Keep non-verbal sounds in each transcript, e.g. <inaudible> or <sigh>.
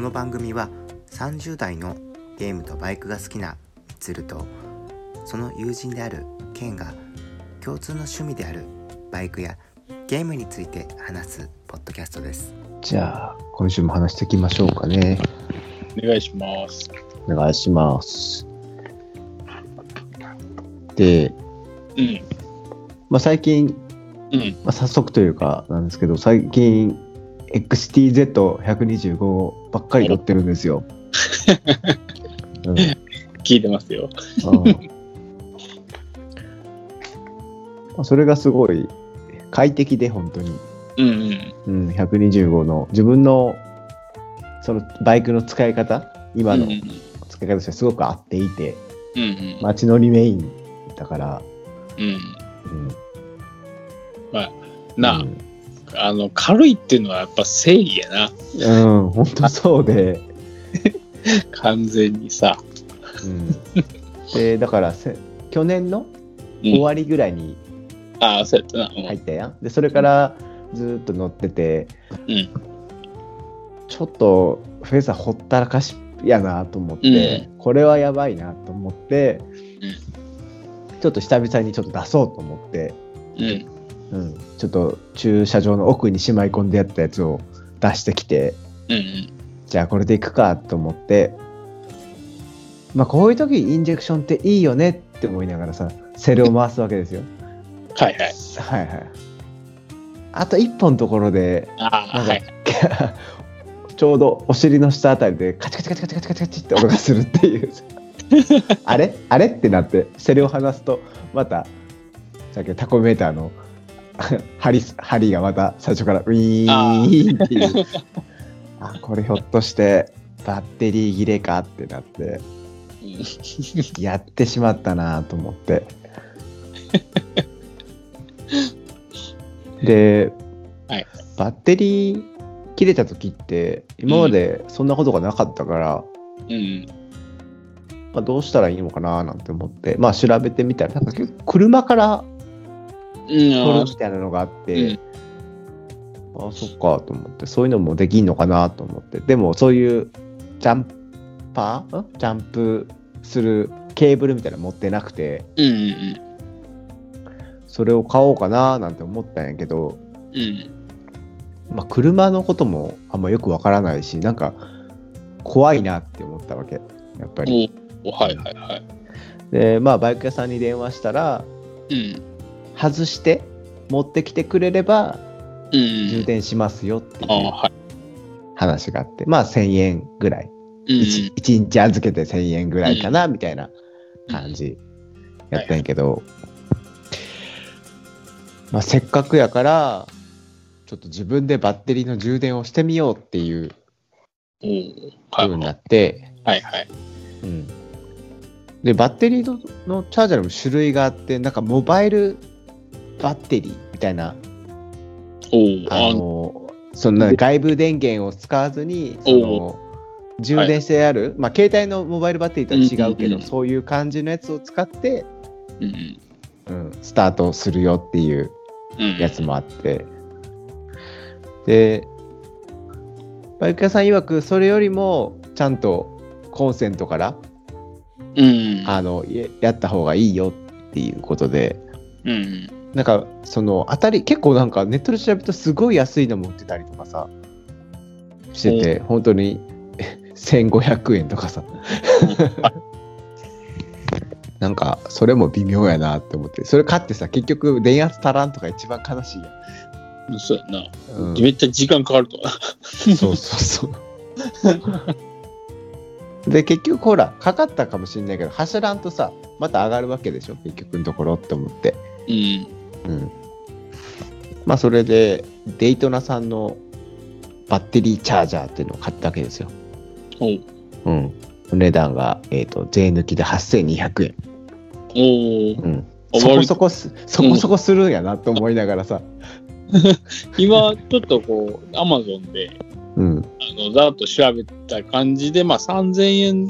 この番組は30代のゲームとバイクが好きなみつるとその友人であるケンが共通の趣味であるバイクやゲームについて話すポッドキャストですじゃあ、今週も話していきましょうかね。お願いします。お願いします。で、うん。まあ、最近、うん。まあ、早速というかなんですけど、最近、XTZ125 ばっかり乗ってるんですよ。<laughs> うん聞いてますよ。あそれがすごい快適で、本当に。うんうん。うん、125の自分のそのバイクの使い方、今の使い方としてすごく合っていて、うんうん。街乗りメインだから、うん。うん、なあ、うんあの、軽いっていうのはやっぱ正義やな。うん、本当そうで、完全にさ。うん、でだからせ去年のうん。終わりぐらいに入ったやん、でそれからずーっと乗っててうん。ちょっとフェザーほったらかしやなと思って、これはやばいなと思って、ちょっと久々にちょっと出そうと思って、うん。うん、ちょっと駐車場の奥にしまい込んでやったやつを出してきてうんうん。じゃあこれでいくかと思ってまあこういう時インジェクションっていいよねって思いながらさセルを回すわけですよ <laughs> はいはい。はいはいあと一本のところでああ、なんかはい。<laughs> ちょうどお尻の下あたりでカチカチカチカチカチカチカチって音がするっていう <laughs> あれ？あれ？ってなってセルを離すとまたさっきのタコメーターの <laughs> 針針がまた最初からウィーンっていうあ <laughs> これひょっとしてバッテリー切れかってなってやってしまったなと思って <laughs> で、はいバッテリー切れた時って今までそんなことがなかったから、うん。まあ、どうしたらいいのかななんて思ってまあ調べてみたらなんか結構車からうん。取あるみたいなのがあって、ああそっかと思ってそういうのもできんのかなと思ってでもそういうジャンパー？んジャンプするケーブルみたいなの持ってなくてうんうんそれを買おうかななんて思ったんやけど、うん。うん。まあ、車のこともあんまよくわからないしなんか怖いなって思ったわけやっぱり。はいはいはい。でまあバイク屋さんに電話したらうん。外して持ってきてくれればうん。充電しますよっていう。話があってまあ1000円ぐらいうん。1, 日預けて1000円ぐらいかなみたいな感じやったんやけど、まあ、せっかくやからちょっと自分でバッテリーの充電をしてみようっていうおおはい風になって、はいはい。うん、でバッテリーののチャージャーにも種類があってなんかモバイルバッテリーみたいな。ああのそんな外部電源を使わずにその充電してある、まあ、携帯のモバイルバッテリーとは違うけど、うんうんうん。そういう感じのやつを使って、うんうん、スタートするよっていううん。やつもあって、でバイク屋さん曰くそれよりもちゃんとコンセントからうん。あのややった方がいいよっていうことで。うん。なんかその当たり結構なんかネットで調べるとすごい安いのも売ってたりとかさしてて本当に <laughs> 1500円とかさ。<laughs> なんかそれも微妙やなって思って。それ買ってさ結局電圧足らんとか一番悲しいやそうやな。ん、うん、めっちゃ時間かかるとは。そうそうそう。で結局ほらかかったかもしれないけど走らんとさまた上がるわけでしょ？結局のところって思って。うん。うん。まあ、それで、デイトナさんのバッテリーチャージャーっていうのを買ったわけですよ。おううん。お値段が、えっ、と、税抜きで8200円。おおうん。あそこそこす、そこそこするんやなと思いながらさ。今、ちょっとこう、アマゾンで、うん。あの、ざーっと調べた感じで、まあ、3000円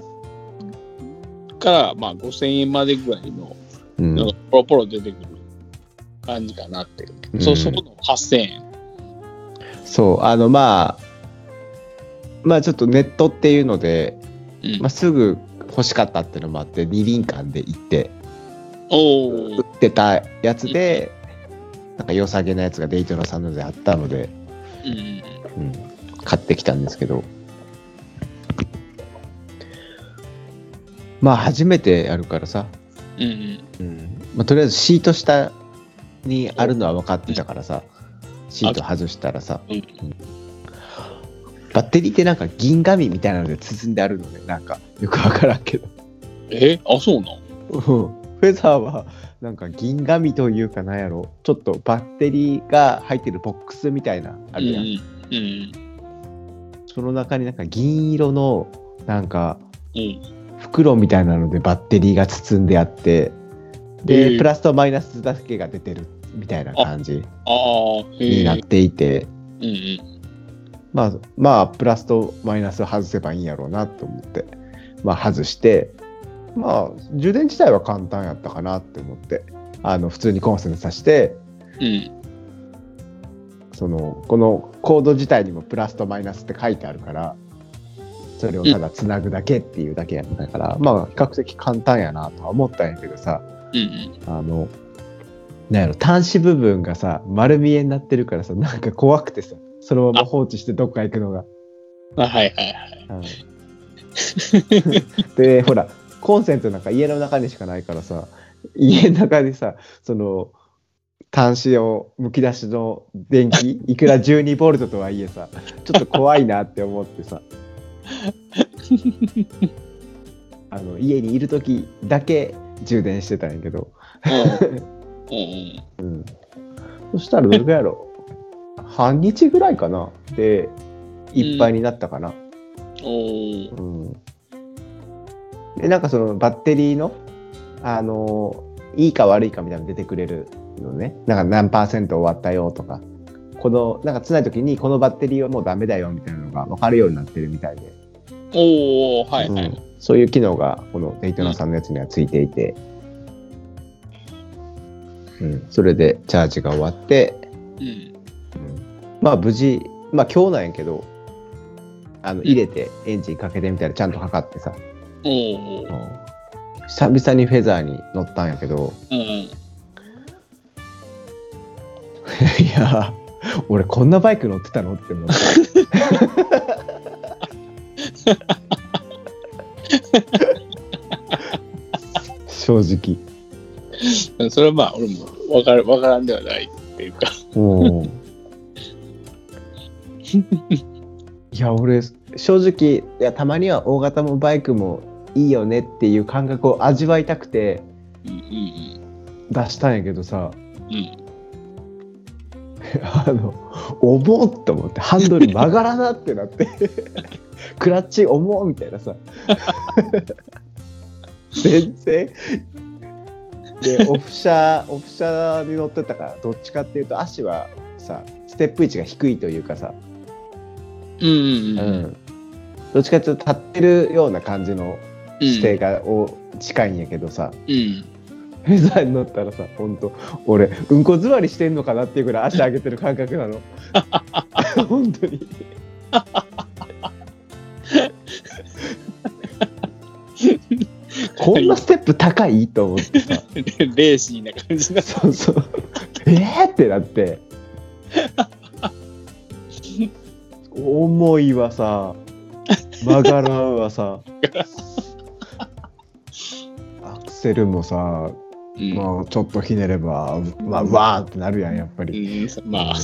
から、まあ、5000円までぐらいの、うん。ポロポロ出てくる感じかなって。う。ん。そ、そこの8000円。そう、あの、まあ、まあちょっとネットっていうので、うん。まあ、すぐ欲しかったっていうのもあって二輪館で行って売ってたやつで、なんか良さげなやつがデイトナさんのであったので、うん。うん、買ってきたんですけど。まあ初めてやるからさ、うんうん。うん。まあ、とりあえずシート下にあるのは分かってたからさシート外したらさ、うん。うんバッテリーってなんか銀紙みたいなので包んであるのね。なんかよく分からんけど。え？あそうなん？うん。フェザーはなんか銀紙というかなんやろ。ちょっとバッテリーが入ってるボックスみたいなあるやん、うんうん。その中になんか銀色のなんかうん。袋みたいなのでバッテリーが包んであってで、プラスとマイナスだけが出てるみたいな感じになっていて、うんうん。まあまあプラスとマイナス外せばいいんやろうなと思って。まあ外して。まあ充電自体は簡単やったかなって思って。あの普通にコンセント挿して。うん。そのこのコード自体にもプラスとマイナスって書いてあるからそれをただつなぐだけっていうだけやったから、まあ比較的簡単やなとは思ったんやけどさうんあのなんやろ端子部分がさ丸見えになってるからさなんか怖くてさそのまま放置してどっか行くのが。あはいはいはい。うん。<laughs> でほらコンセントなんか家の中にしかないからさ家の中でさその端子をむき出しの電気 <laughs> いくら12ボルトとはいえさちょっと怖いなって思ってさ。<laughs> あの家にいる時だけ充電してたんやけど、うん。うん。<laughs> うん、そしたらどれぐらいやろ？半日ぐらいかな。でいっぱいになったかな、おーうん。でなんかそのバッテリーの、あのいいか悪いかみたいなの出てくれるのね。なんか何パーセント終わったよとか。このなんかつない時にこのバッテリーはもうダメだよみたいなのが分かるようになってるみたいで、おーはいはい。うんそういう機能がこのデイトナさんのやつにはついていて、うん、それでチャージが終わって、うん。うん。まあ無事まあ今日なんやけどあの入れてエンジンかけてみたらちゃんとかかってさ、おー久々にフェザーに乗ったんやけど。うん <laughs> いや俺こんなバイク乗ってたの？って思って <laughs> 正直。うんそれはまあ俺もわかるわからんではないっていうか。うん。<laughs> いや俺正直いやたまには大型もバイクもいいよねっていう感覚を味わいたくてうんうん出したんやけどさ。うんうんあの重っと思ってハンドル曲がらなってなって <laughs> クラッチ重っみたいなさ。<laughs> 全然でオフ車オフ車に乗ってたからどっちかっていうと足はさステップ位置が低いというかさ、うんうんうんどっちかっていうと立ってるような感じのうん姿勢が、お近いんやけどさ。うんフェザーに乗ったらさほんと俺うんこ座りしてんのかなっていうぐらい足上げてる感覚なの。<laughs> 本当に。<laughs> こんなステップ高い？と思ってさ。<laughs> レーシーな感じだ。そうそう。えーってなって。重いわさ。曲がらんわさ。アクセルもさうん。まあちょっとひねれば、まあ、わーってなるやん、やっぱり。うんまあ。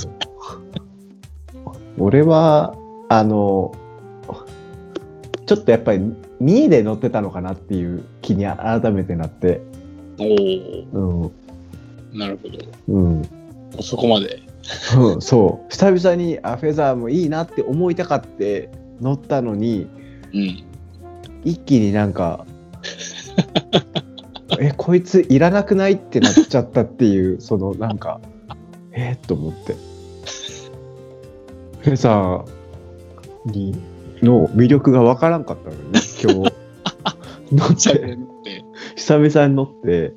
俺は、あの、ちょっとやっぱり、三重で乗ってたのかなっていう気に改めてなって、おー。うん、なるほど。うん、そこまで。うんそう、久々にあフェザーもいいなって思いたかって乗ったのに、うん。一気になんか、<laughs> え、こいついらなくないってなっちゃったっていう、<laughs> そのなんか、えー、と思って。フェザーにの魅力がわからんかったのよね、今日。<laughs> 乗って、って久々に乗って、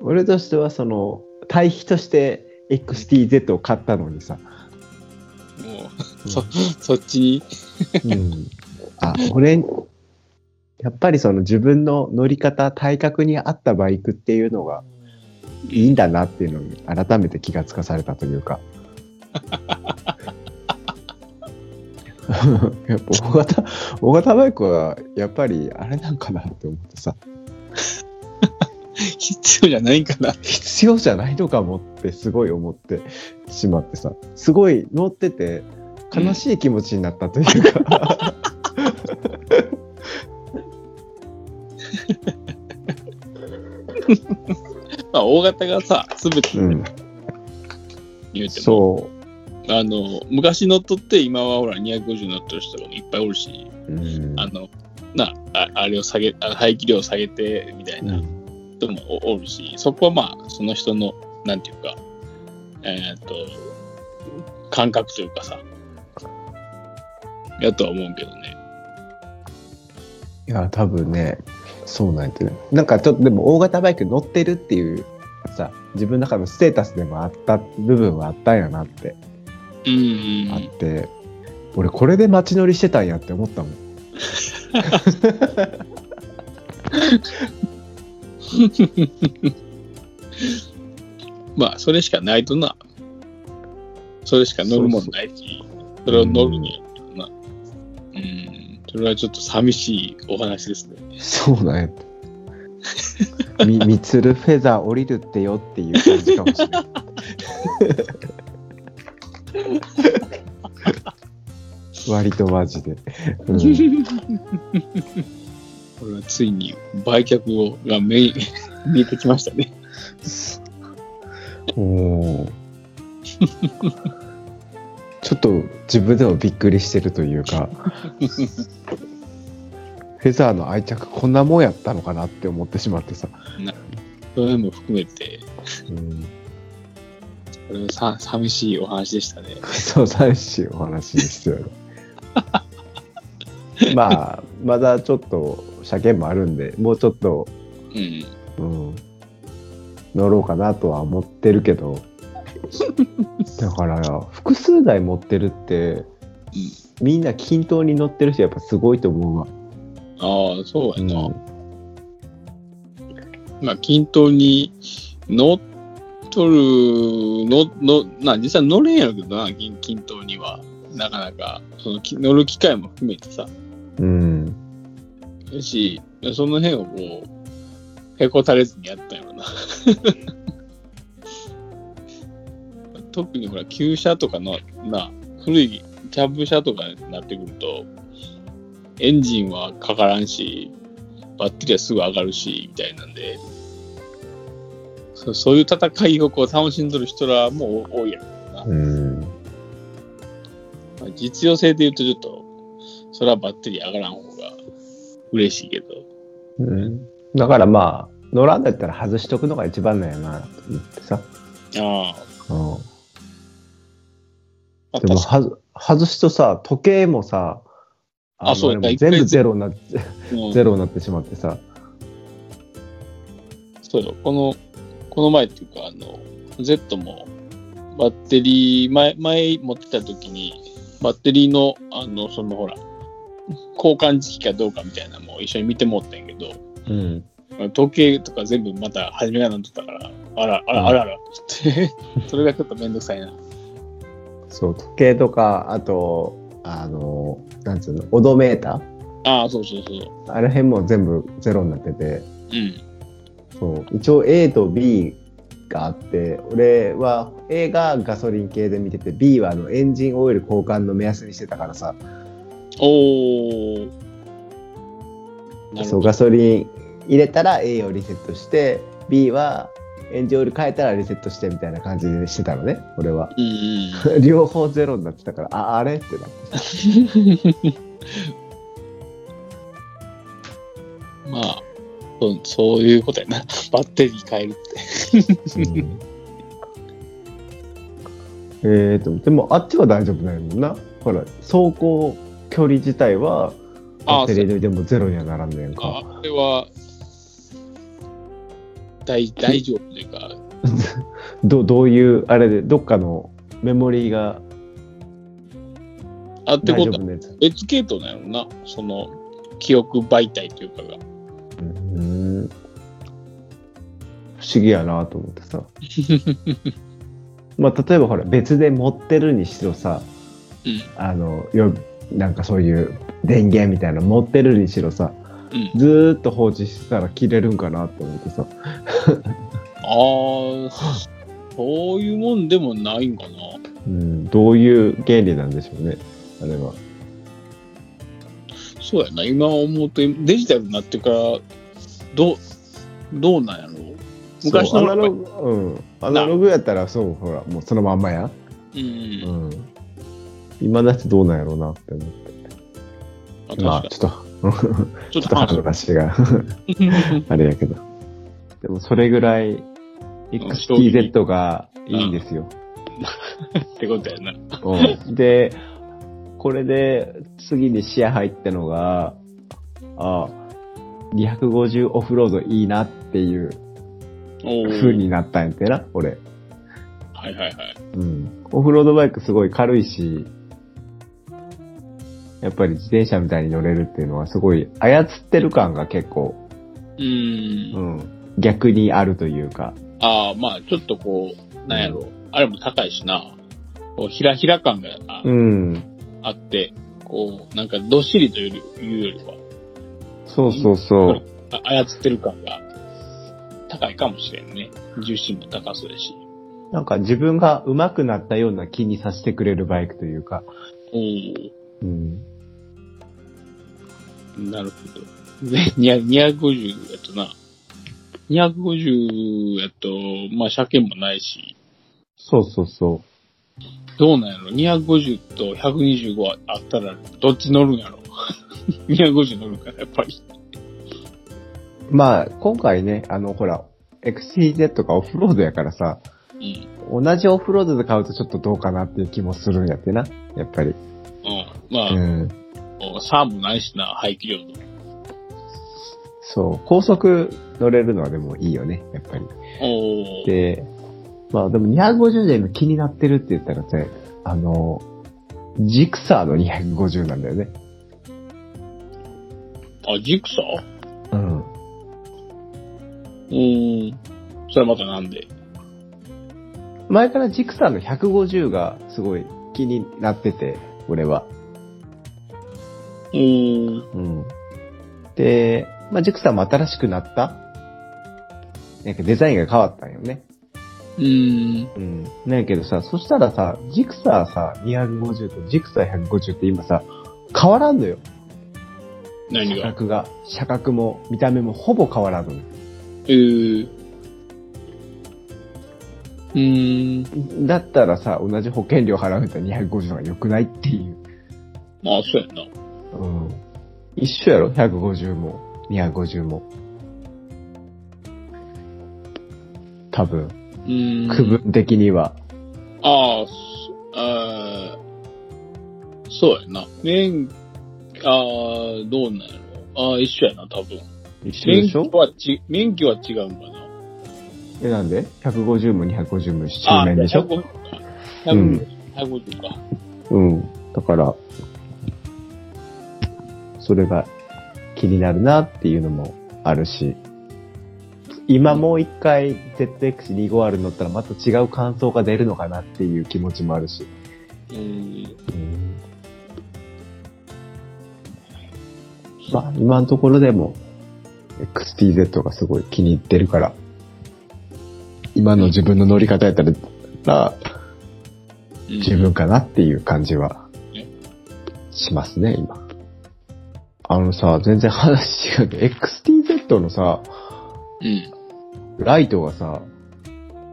俺としてはその、対比として XTZ を買ったのにさ、もそそっちに？うん。あ、俺、やっぱりその自分の乗り方、体格に合ったバイクっていうのがいいんだなっていうのに改めて気がつかされたというか。<laughs> やっぱ大型、大型バイクはやっぱりあれなんかなって思ってさ、<laughs> 必要じゃないんかな。必要じゃないのかもってすごい思ってしまってさ、すごい乗ってて悲しい気持ちになったというか、<laughs> <laughs> まあ、大型がさ、すべてうん、言うても、そあの、昔乗っとって、今はほら、250乗ってる人がいっぱいおるし、う。うん。あの、な、ああれを下げ、あ排気量を下げて、みたいうなん。人もおおるし、そこはまあ、その人の、なんていうか、えーっと、感覚というかさ、やとは思うけどね。いや、多分ね、そうなんやてね。なんかちょっとでも大型バイク乗ってるっていうさ、自分の中のステータスでもあった部分はあったんやなって、うんうんあって、俺これで街乗りしてたんやって思ったもん。<laughs> まあ、それしかないとな。それしか乗るもんないし、それを乗るにはそれはちょっと寂しいお話ですね。そうなんやって。み、<laughs> みつるフェザー降りるってよっていう感じかもしれない。<laughs> 割とマジで。うん <laughs> これはついに売却をが見見えてきましたね。おーちょっと自分でもびっくりしてるというか <laughs> フェザーの愛着こんなもんやったのかなって思ってしまってさ、それも含めて、うん、これはさ寂しいお話でしたね。そう寂しいお話ですよ。ね <laughs> まあまだちょっと車検もあるんでもうちょっと、うん。うん、乗ろうかなとは思ってるけどだから複数台持ってるってみんな均等に乗ってる人やっぱすごいと思うわ。ああ、そうやな。うんまあ、均等に乗っとる、の、の、な、実際乗れんやろけどな、均均等には。なかなか、その、き乗る機会も含めてさ。うん。やし、その辺をこう、へこたれずにやったんやろな。特にほら、旧車とかの、な、古いキャブ車とかになってくると、エンジンはかからんし、バッテリーはすぐ上がるし、みたいなんで、そそういう戦いをこう楽しんどる人らも多いやろな。うん。まあ、実用性で言うとちょっと、それはバッテリー上がらん方が嬉しいけど。うん。だからまあ、乗らんだったら外しとくのが一番なんやなと思ってさ。ああ、うん。まあ、でもはず外すとさ、時計もさ、のあそう全部ゼロになって、に、うんゼロになってしまってさ。そうよ、この、この前っていうか、あの、Z も、バッテリー、前、前持ってた時に、バッテリーの、あの、そのほら、交換時期かどうかみたいなのも一緒に見てもったんやけど、うん。時計とか全部また初めがなっとったから、あら、あら、あらあらって言って、<laughs> それがちょっとめんどくさいな。そう、時計とか、あと、あの、なんつうの、オドメーター？ああ、そうそうそう。あれ辺も全部ゼロになってて、うん。そう一応 A と B があって俺は A がガソリン系で見てて B はあのエンジンオイル交換の目安にしてたからさおー。なるほど。そうガソリン入れたら A をリセットして B はエンジンオイル変えたらリセットしてみたいな感じでしてたのね俺は。<laughs> 両方ゼロになってたからああれ？ってなって <laughs> まあそう、そういうことやな。<laughs> バッテリー変えるって。うん。えーとでもあっちは大丈夫ないもんな。ほら走行距離自体はバッテリーでもゼロにはならんねんか。あれは、大大丈夫というか、<laughs> どどういうあれでどっかのメモリーがあって大ことは。別系統なんやろな。その、記憶媒体というかが。うん。不思議やなと思ってさ。<laughs> まあ、例えばほら、別で持ってるにしろさ、うん。あの、よ、なんかそういう電源みたいなの持ってるにしろさ、うん。ずーっと放置してたら切れるんかなと思ってさ。<laughs> ああ、そういうもんでもないんかな。うん、どういう原理なんでしょうね、あれは。そうやな。今思うと、デジタルになってから、どう、どうなんやろう。昔のアナログ、うん。アナログやったらそう、ほら、もうそのまんまや。う。うんん。今だってどうなんやろうなって思って。まあ、ちょっと、に。ちょっと話 <laughs> が <laughs> あれやけど。でもそれぐらい XTZ がいいんですよ。ってことやな。うんで、これで次に視野入ったのが、あ250オフロードいいなっていう風になったんやってな、俺。はいはいはい。うん。オフロードバイクすごい軽いし、やっぱり自転車みたいに乗れるっていうのはすごい操ってる感が結構、うー。うんん、逆にあるというか、ああ、まあ、ちょっとこう、なんやろう。あれも高いしな。こう、ひらひら感があうん。あって、こう、なんかどっしりといういうよりは、そうそうそう。あ操ってる感が高いかもしれんね。重心も高そうだし。なんか自分が上手くなったような気にさせてくれるバイクというか、おーうん。なるほど。<laughs> で、200 250やとな。250やと、まあ、車検もないし、そうそうそどうなんやろ ?250 と125はあったら、どっち乗るんやろ <laughs> ?250 乗るから、やっぱり。う。まあ、今回ね、あの、ほら、XCZ がオフロードやからさ、うん。同じオフロードで買うとちょっとどうかなっていう気もするんやってな、やっぱり。うん。まあ、うん。サーもないしな、排気量の。そう、高速乗れるのはでもいいよね、やっぱり。で、まあでも250で今気になってるって言ったらさ、あの、ジクサーの250なんだよね。あ、ジクサー？うん。うーん。それまたなんで？前からジクサーの150がすごい気になってて、俺は。うーん。うん。で、まあ、ジクサーも新しくなったなんかデザインが変わったんよね。うーん。うん。なんやけどさ、そしたらさ、ジクサーさ、250とジクサー150って今さ、変わらんのよ。何が？車格が。車格も見た目もほぼ変わらんのよ。えー。うーん。だったらさ、同じ保険料払うんだったら250の方が良くないっていう。まあ、そうやな。うん。一緒やろ ?150 も、250も。多分、うーん。区分的には。ああ、そあーそうやな。免、ああ、どうなんやろ。ああ、一緒やな、多分。免一緒でしょ？許はち、免許は違うんかな。え、なんで ?150 も250も一ああ、緒面でしょ？150か。うん150、150か。うん。だから、それが気になるなっていうのもあるし、今もう一回 ZX25R 乗ったらまた違う感想が出るのかなっていう気持ちもあるし。うーん。まあ、今のところでも XTZ がすごい気に入ってるから、今の自分の乗り方やったら、うん十分かなっていう感じはねしますね、今。あのさ、全然話違うけど、XTZ のさ、うん。ライトがさ、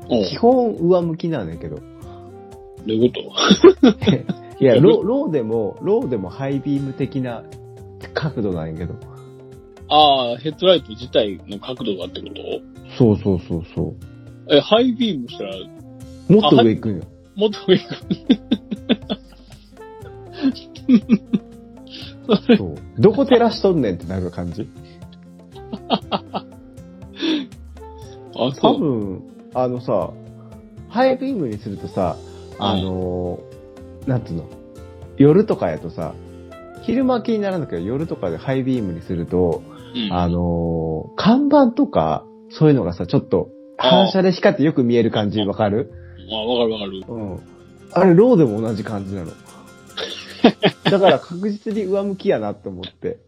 おう基本上向きなんだけど。どういうこと？<laughs> いや、ロ <laughs> ローでも、ローでもハイビーム的な角度なんやけど。ああ、ヘッドライト自体の角度がってこと？そうそうそうそえ、ハイビームしたら、う。もっと上行くんよ。もっと上行く。<laughs> そう。どこ照らしとんねんってなる感じ？あ。多分、あのさ、ハイビームにするとさ、あのーなんつうの、夜とかやとさ、昼間気にならんだけど、夜とかでハイビームにすると、うん。あのー看板とか、そういうのがさ、ちょっと、反射で光ってよく見える感じ、わかる？あ、わかるわかる。うん。あれ、ローでも同じ感じなの。<laughs> だから確実に上向きやなって思って。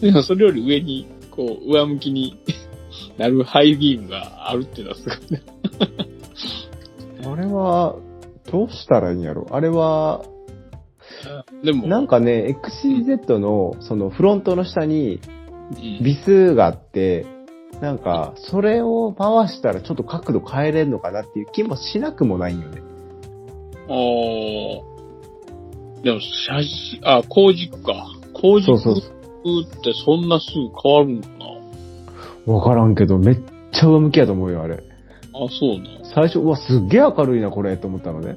でもそれより上に、こう、上向きになるハイビームがあるっていうのはすごいね。あれは、どうしたらいいんやろ？あれは、でも、なんかね、XCZ の、そのフロントの下に、うんビスがあって、なんか、それを回したらちょっと角度変えれるのかなっていう気もしなくもないんよね。あーでも、写真、あ、工軸か。工軸そうそうってそんなすぐ変わるのかなわからんけど、めっちゃ上向きやと思うよ、あれ。あ、そうね。最初、うわ、すっげえ明るいな、これ、と思ったのね。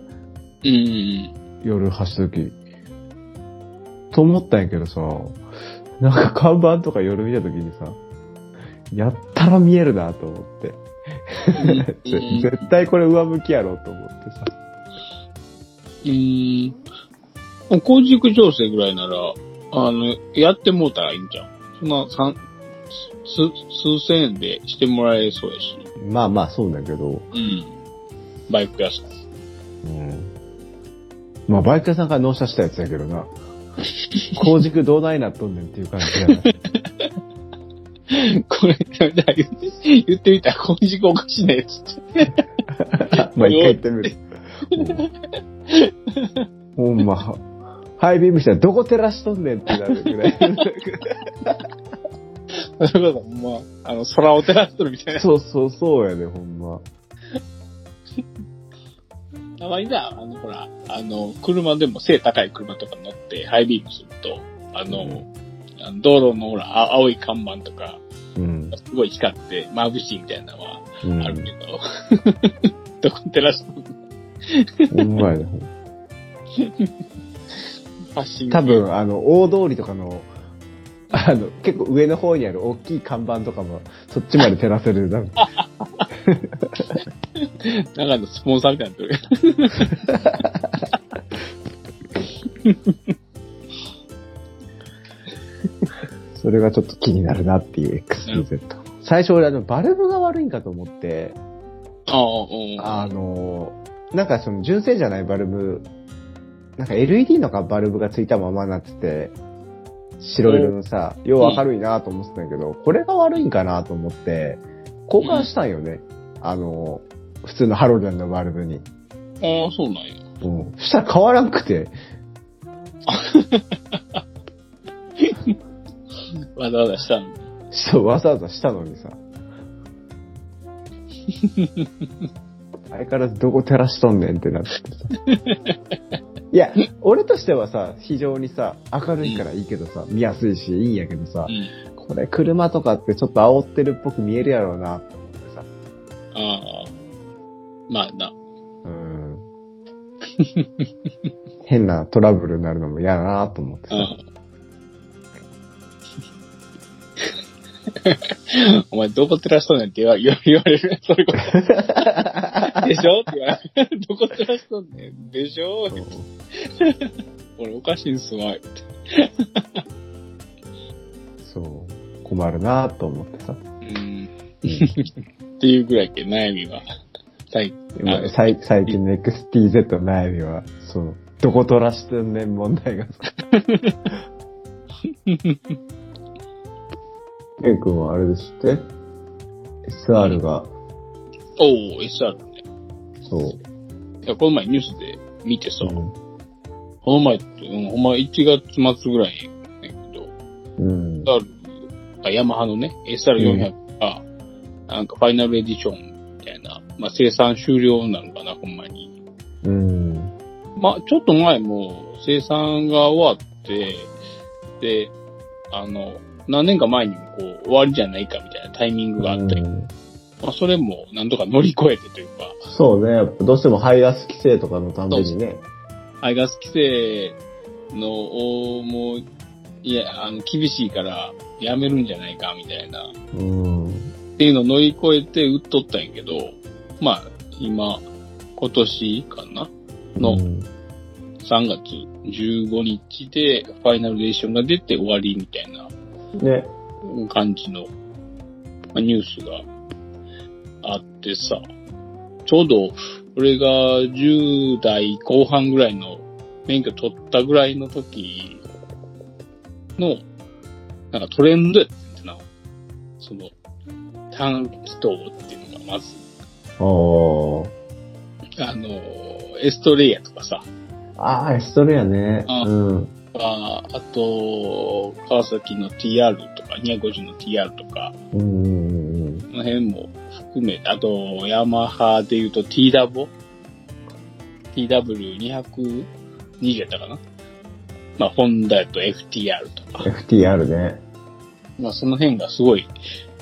うんうん夜走った時。と思ったんやけどさ、なんか看板とか夜見た時にさ、やったら見えるなと思って。<laughs> 絶対これ上向きやろと思ってさ。うん。うーん。工軸調整ぐらいなら、あの、やってもうたらいいんじゃん。そんな、三、数、数千円でしてもらえそうやし。まあまあそうだけど、うん。バイク屋さん。うん。まあバイク屋さんから納車したやつやけどな。<laughs> 工軸どうないなっとんねんっていう感じやな。<laughs> これ、言ってみたら、工軸おかしいね、つって。<laughs> まあ一回言ってみる。ほんま、ハイビームしたらどこ照らしとんねんってなるぐらい。それこそ、まあ、あの、空を照らしとるみたいな。そうそうそうやで、ほんま。たまにさ、あの、ほら、あの、車でも背高い車とか乗ってハイビームすると、あの、あの道路のほら、あ青い看板とか、うん。すごい光って眩しいみたいなのはうん。あるけど、<laughs> どこ照らしとるほんまやで、ほん多分、あの、大通りとかの、あの、結構上の方にある大きい看板とかも、そっちまで照らせる。なんか。<laughs> 中のスポンサーみたいになっ <laughs> それがちょっと気になるなっていう XPZ。最初俺あの、バルブが悪いんかと思って、ああ、うん。あの、なんかその純正じゃないバルブ、なんか LED のバルブがついたままになってて、白色のさ、よう明るいなと思ってたけど、これが悪いんかなと思って、交換したんよね。あの、普通のハロゲンのバルブに。ああ、そうなんや。うん。そしたら変わらんくて、<laughs> わざわざしたの？に。そう、わざわざしたのにさ。<laughs> 相変わらずどこ照らしとんねんってなってさ。いや、俺としてはさ、非常にさ、明るいからいいけどさ、見やすいし、いいんやけどさう、ん。これ車とかってちょっと煽ってるっぽく見えるやろうな、と思ってさ。ああ。まあな。うん。<laughs> 変なトラブルになるのも嫌だなと思ってさ。<laughs> お前どこ照らしとんねんって言わ言われる。それこそ。<laughs> でしょって言われる。どこ照らしとんねんでしょ俺おかしいんすわ。ってそう。困るなと思ってさ。うん。っていうぐらいけ悩みは。最最最近の XTZ の悩みは、その、どこ取らしてんねん問題がさ。<laughs> ケン君はあれですって ?SR が、おお SR ね。そう。いや、この前ニュースで見てさ、うんこの前って、うん、ほんま1月末ぐらいやけど、うん。ヤマハのね、SR400 が、なんかファイナルエディションみたいな、まあ生産終了なのかな、ほんまに。うん。まあちょっと前も生産が終わって、で、あの、何年か前にもこう終わりじゃないかみたいなタイミングがあったり、うんまあそれもなんとか乗り越えてというか、そうね。やっぱどうしても排ガス規制とかのためにね。排ガス規制の、おもう、いや、あの、厳しいからやめるんじゃないかみたいな、うん。っていうのを乗り越えて売っとったんやけど、まあ、今、今年かなのうん3月15日でファイナルデーションが出て終わりみたいなね。感じの、まあ、ニュースがあってさ、ちょうど俺が10代後半ぐらいの免許取ったぐらいの時の、なんかトレンドやってんな。その、短気筒っていうのがまず。あの、エストレイヤとかさ、ああ、エストレアね。あうん。ああと、川崎の TR とか、250の TR とか、この辺も含めて、あと、ヤマハで言うと T ダボ ?TW220 やったかな？まあ、ホンダやと FTR とか、FTR ね。まあ、その辺がすごい、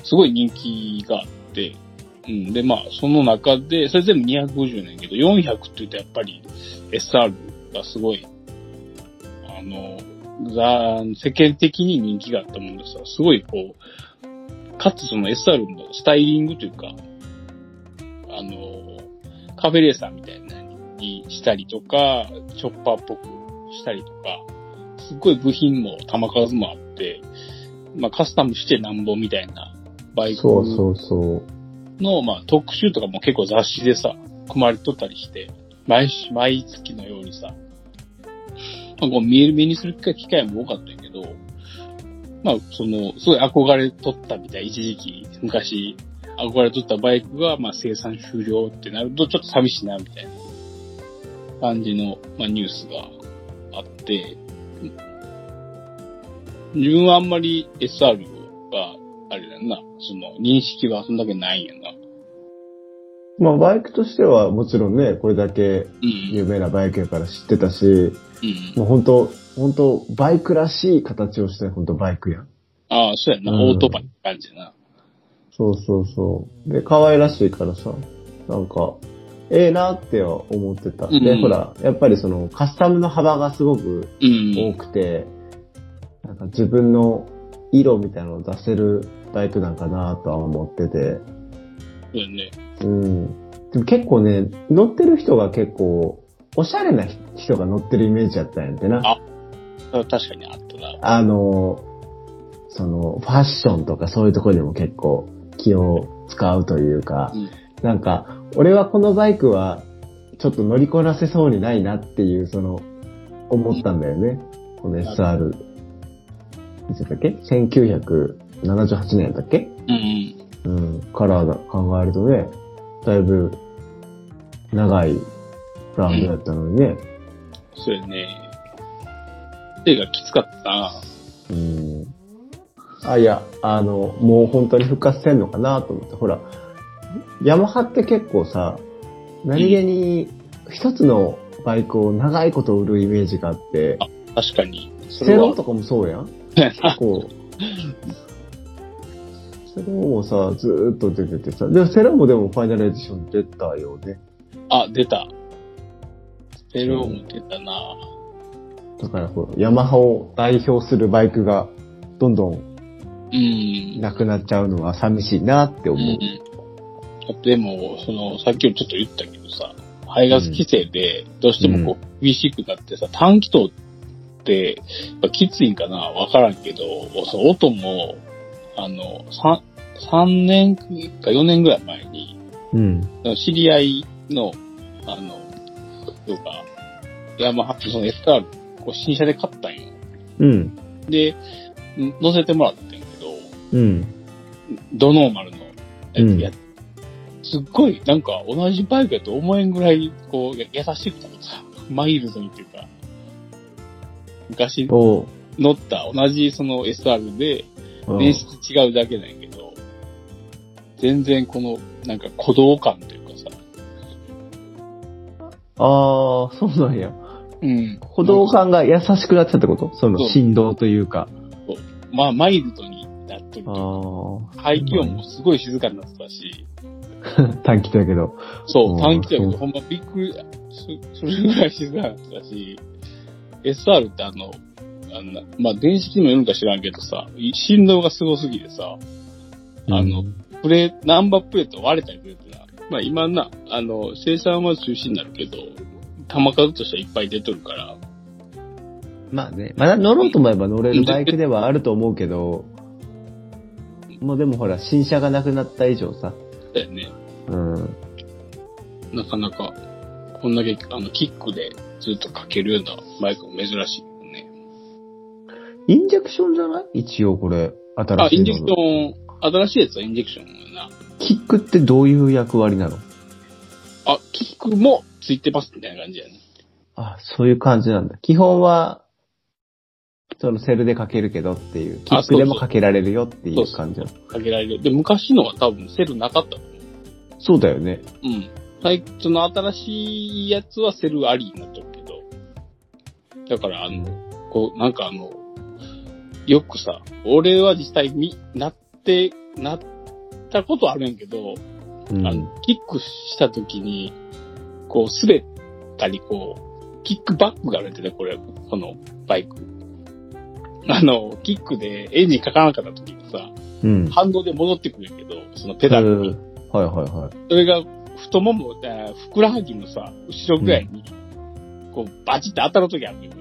すごい人気があって、うん。で、まあ、その中で、それ全部250なんやけど、400って言うとやっぱり SR がすごい、あの、ざ世間的に人気があったもんでさ、すごいこう、かつその SR のスタイリングというか、あの、カフェレーサーみたいなのにしたりとか、チョッパーっぽくしたりとか、すっごい部品も玉数もあって、まあカスタムしてなんぼみたいなバイクそうそうそう。の、まあ、特集とかも結構雑誌でさ、組まれとったりして、毎週、毎月のようにさ、まあ、こう見える目にする機会も多かったんやけど、まあ、その、すごい憧れとったみたい、一時期、昔、憧れとったバイクが、まあ、生産終了ってなると、ちょっと寂しいな、みたいな感じの、まあ、ニュースがあって、自分はあんまり SR は、あれだな、その、認識はそんだけないんやな。まあ、バイクとしてはもちろんね、これだけうん。有名なバイクやから知ってたし、うん。もう本当本当バイクらしい形をした本当バイクやん。ああ、そうやな、うんオートバイって感じやな。そうそうそう。で、可愛らしいからさ、なんか、ええなっては思ってた。で、うんほら、やっぱりその、カスタムの幅がすごくうん。多くて、なんか自分の色みたいなのを出せるバイクなんかなとは思ってて、そうやね。うん。でも結構ね、乗ってる人が結構、おしゃれな人が乗ってるイメージやったんやってな。あ確かにあったな。あの、その、ファッションとかそういうところでも結構気を使うというか、うんなんか、俺はこのバイクはちょっと乗りこなせそうにないなっていう、その、思ったんだよね。この SR。いつだっけ ?1978 年やったっけ？うんうん。うん。カラーが考えるとね、だいぶ長いブランドやったのにね。そうやね。手がきつかったな。うん。あ、いや、あの、もう本当に復活せんのかなと思って。ほら、ヤマハって結構さ、何気に一つのバイクを長いこと売るイメージがあって、確かに。セロンとかもそうやん結構。<laughs> セロンもさ、ずーっと出ててさ、でもセロンもでもファイナルエディション出たよね。あ、出た。ステレオも出たな。だからこう、ヤマハを代表するバイクがどんどんうん。なくなっちゃうのは寂しいなって思う。うん。でも、その、さっきもちょっと言ったけどさ、排ガス規制で、どうしてもこう、厳しくなってさ、短気筒って、やっぱきついんかなわからんけど、その音も、あの、三三年か4年ぐらい前に、うん。知り合いの、あの、人が、ヤマハ、その SR、こう新車で買ったんよ。うん。で、ん乗せてもらってんけど、うん。ドノーマルのやうんつや、すっごい、なんか同じバイクやと思えんぐらい、こう、や優しくてさ、マイルドにっていうか、昔お乗った同じその SR で、うん電室違うだけなんやけど、全然この、なんか鼓動感というかさ、ああ、そうなんや。うん。歩道感が優しくなってたってこと？そのそう振動というか。まあ、マイルドになってる。あ排気音もすごい静かになってたし、あ。<laughs> 短期だけど。そうう、ん短期だけど、そうほんまびっくり、そそれぐらい静かになってたし、SR ってあの、あんな、まあ、電子機能よるんか知らんけどさ、振動がすごすぎてさ、あのうんプレー、ナンバープレート割れたりするってな、まあ今な、あの、生産は中止になるけど、玉数としてはいっぱい出とるから、まあね、まだ乗ろうと思えば乗れるバイクではあると思うけど、もうでもほら、新車がなくなった以上さ、だよね。うん。なかなか、こんだけ、あの、キックでずっとかけるようなバイクも珍しい。インジェクションじゃない？一応これ、新あ、しいのインジェクション、新しいやつはインジェクションやな。キックってどういう役割なの？あ、キックもついてますみたいな感じやね。あ、そういう感じなんだ。基本は、そのセルでかけるけどっていう、キックでもかけられるよっていう感じなのかけられる。で、昔のは多分セルなかったと思う。そうだよね。うん。はい、その新しいやつはセルありになってるけど。だから、あの、こう、なんかあの、よくさ、俺は実際になって、なったことあるんやけど、うん。あの、キックした時に、こう、滑ったり、こう、キックバックがあるんでね、これ、このバイク。あの、キックでエンジンかからなかった時にさ、うん。反動で戻ってくるんやけど、そのペダルに。うんはいはいはい。それが、太もも、えーふくらはぎのさ、後ろぐらいに、こう、バチって当たる時あるんだよ。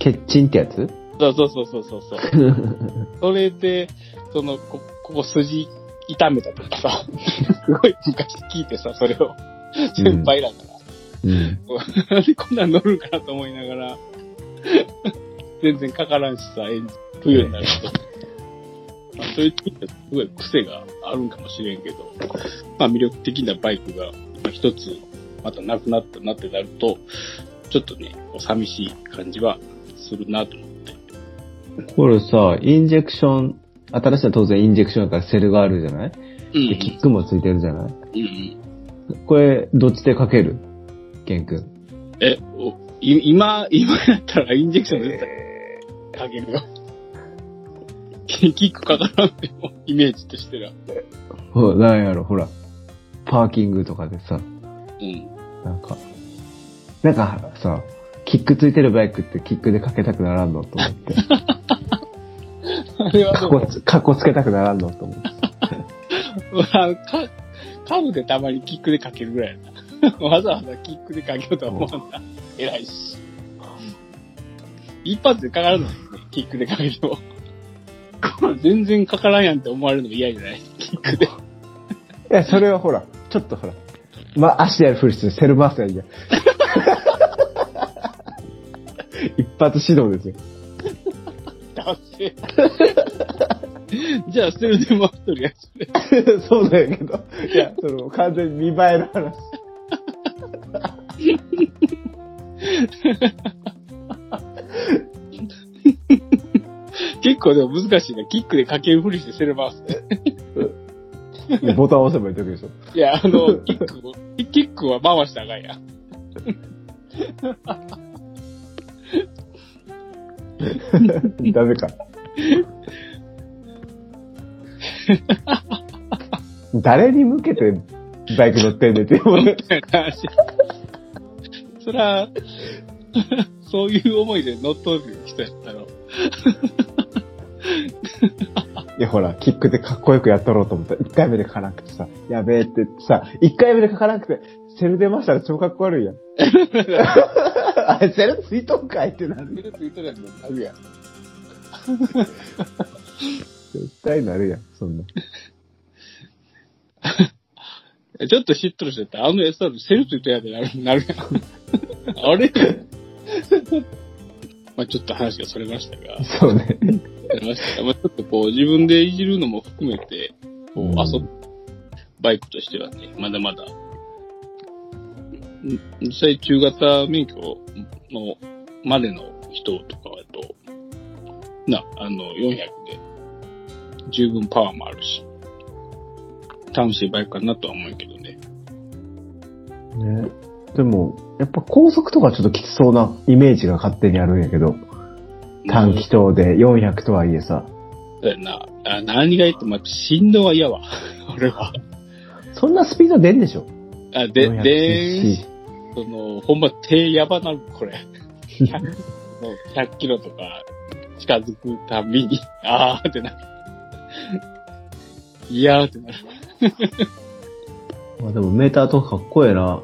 ケッチンってやつ？そうそうそうそうそうそう。<laughs> それで、その、こ、ここ筋痛めたとかさ、すごい昔聞いてさ、それを、先輩らから、うん。<laughs> なんでこんなん乗るんかなと思いながら、全然かからんしさ、冬になると。まあ、そういう時ってすごい癖があるんかもしれんけど、まあ魅力的なバイクがまあ一つまたなくなったなってなると、ちょっとね、寂しい感じはするなと思って。これさ、インジェクション、新しいのは当然インジェクションだからセルがあるじゃない？うんで、キックもついてるじゃない？うんうん。これ、どっちでかける？ケン君。え、今、今やったらインジェクション絶対かけるよ。キックかからんでも、イメージとしては。ほら、なんやろ、ほら。パーキングとかでさ、うん。なんか、なんかさ、キックついてるバイクってキックでかけたくならんのと思って。<laughs> あれはかっこ、つ、かっこつけたくならんのと思って。<laughs> か、カブでたまにキックでかけるぐらいやな。<laughs> わざわざキックでかけようとは思わんな。偉いし。一発でかからないね、キックでかけても。全然かからんやんって思われるのも嫌じゃない？キックで。いや、それはほら、ちょっとほら、ま、足でやるふりしてセル回すやん発指導ですよ。だせ。じゃあ、セルで回っとるやつで。<laughs> そうだけど、いや、その、完全に見栄えの話。結構でも難しいな。キックでかけるふりしてセル回すって。ボタン押せばいいだけでしょ。いや、あの、キックを、キックは回したらあかんやん。ダメか。誰に向けてバイク乗ってんねんって思う。話。そら、そういう思いで乗っとる人やったら、いやほら、キックでかっこよくやっとろうと思ったら、1回目で書かなくてさ、やべえって言ってさ、1回目で書かなくて、セル出ましたら超かっこ悪いやん。<laughs> あれ、セルついとんかいってなる。ミルついとるやつあるやん。絶対なるやん、そんな。<laughs> ちょっと知っとる人やったら、あの SR セルついとるやつになるなるやん。<laughs> あれ？<laughs> まあちょっと話がそれましたが、そうね。それましたがまあちょっとこう自分でいじるのも含めて、こううん遊ぶバイクとしてはね、まだまだ、ん実際中型免許のまでの人とかだと、な、あの、400で十分パワーもあるし、楽しいバイクかなとは思うけどね。ね。でも、やっぱ高速とかちょっときつそうなイメージが勝手にあるんやけど、短気筒で400とはいえさ、そうやな。あ何が言っても、やっぱ振動は嫌わ。<laughs> 俺は。そんなスピード出んでしょあ、で、400でその、ほんま手やばなる、これ。100, もう100キロとか近づくたびに、あーってなる。いやーってなる。あでもメーターとかかっこええな。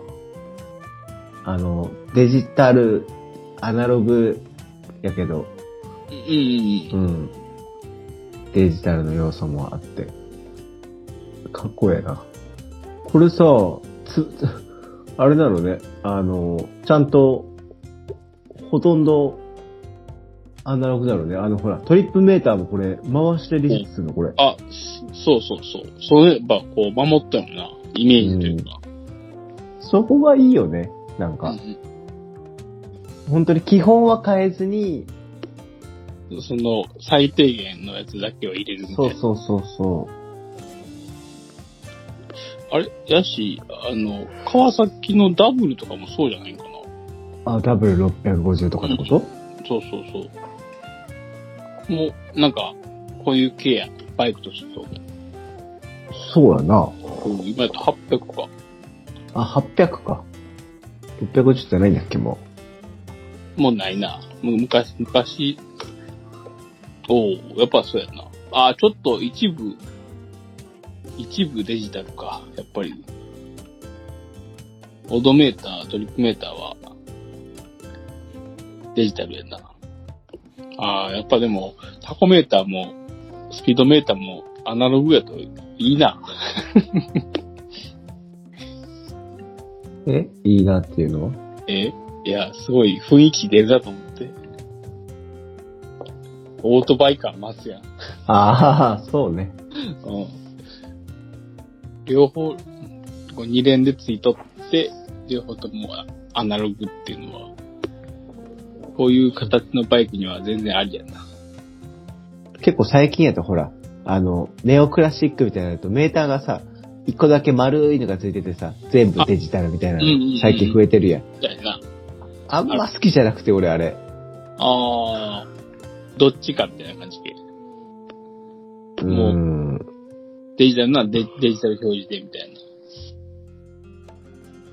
あの、デジタル、アナログやけど、うんうんうん。うん。デジタルの要素もあって。かっこええな。これさ、つ、つあれなのね。あの、ちゃんと、ほとんど、アナログだろうね。あの、ほら、トリップメーターもこれ、回してリセットするの、これ。あ、そうそうそう。そういえば、こう、守ったよな。イメージというか。そこがいいよね。なんか、うん本当に基本は変えずに、うんその、最低限のやつだけを入れるみたいな。そうそうそうそあれ？やし、あの、川崎のダブルとかもそうじゃないかな？う。あ、ダブル650とかってこと、そうそうそう。もう、なんか、こういう系や。バイクとしてそう。そうやな。うん今やと800か。あ、800か。650じゃないんだっけ、ももうないな。もう昔、昔、おおやっぱそうやな。あ、ちょっと一部、一部デジタルか。やっぱり。オドメーター、トリップメーターは、デジタルやな。ああ、やっぱでも、タコメーターも、スピードメーターも、アナログやといいな。う。<laughs> え？いいなっていうのは？え？いや、すごい雰囲気出るなと思って。オートバイ感増すやん。ああ、そうね。うん。両方、こう二連でついとって、両方ともアナログっていうのは、こういう形のバイクには全然ありやな。結構最近やとほら、あの、ネオクラシックみたいなのだとメーターがさ、一個だけ丸いのがついててさ、全部デジタルみたいな最近増えてるやん。みたいな。あんま好きじゃなくて俺あれ。あー、どっちかみたいな感じで。うもうん。デジタルなデデジタル表示でみたいな。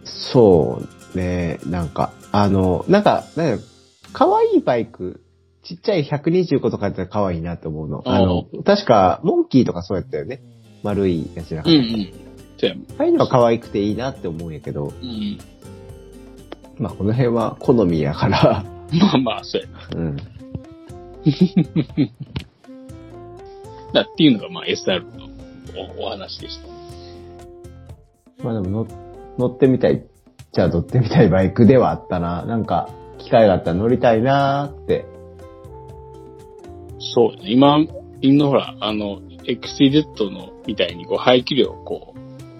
そうね、なんか、あの、なんか、なんだろ可愛いバイク、ちっちゃい125とかやったら可愛いなと思うの。あの、確か、モンキーとかそうやったよね。丸いやつじゃなくて。うんうん。そうや。ああいうのは可愛くていいなって思うんやけど、うん。まあこの辺は好みやから、まあまあ、そうやな。うん。<laughs> だっていうのがまあ SR のおお話でした。まあでも乗乗ってみたい、じゃあ乗ってみたいバイクではあったな。なんか、機会があったら乗りたいなーって。そうね。今、今のほら、あの、XCZ のみたいにこう排気量をこ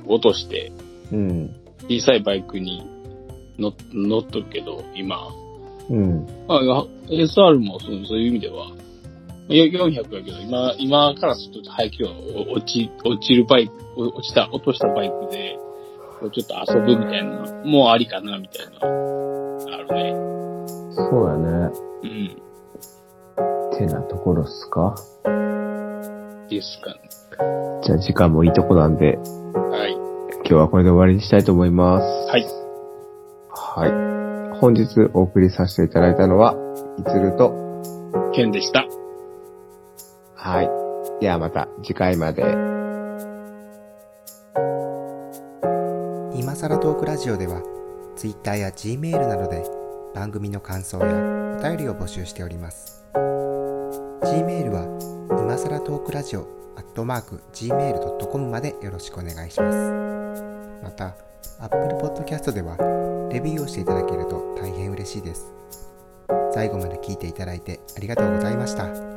う、落として、うん。小さいバイクに乗乗っとるけど、今。うん。まあ、SR もそうそういう意味では、よ400やけど、今、今からすると排気量落ち、落ちるバイク、落ちた、落としたバイクで、ちょっと遊ぶみたいなのもありかな、みたいな、あるね。そうやね。うん。てなところっすか？ですかね。じゃあ時間もいいとこなんで、はい。今日はこれで終わりにしたいと思います。はい。はい。本日お送りさせていただいたのは、いつると、ケンでした。はい。ではまた次回まで。今さらトークラジオでは Twitter や Gmail などで番組の感想やお便りを募集しております Gmail は今さらトークラジオアットマーク Gmail.com までよろしくお願いしますまた Apple Podcast ではレビューをしていただけると大変嬉しいです最後まで聞いていただいてありがとうございました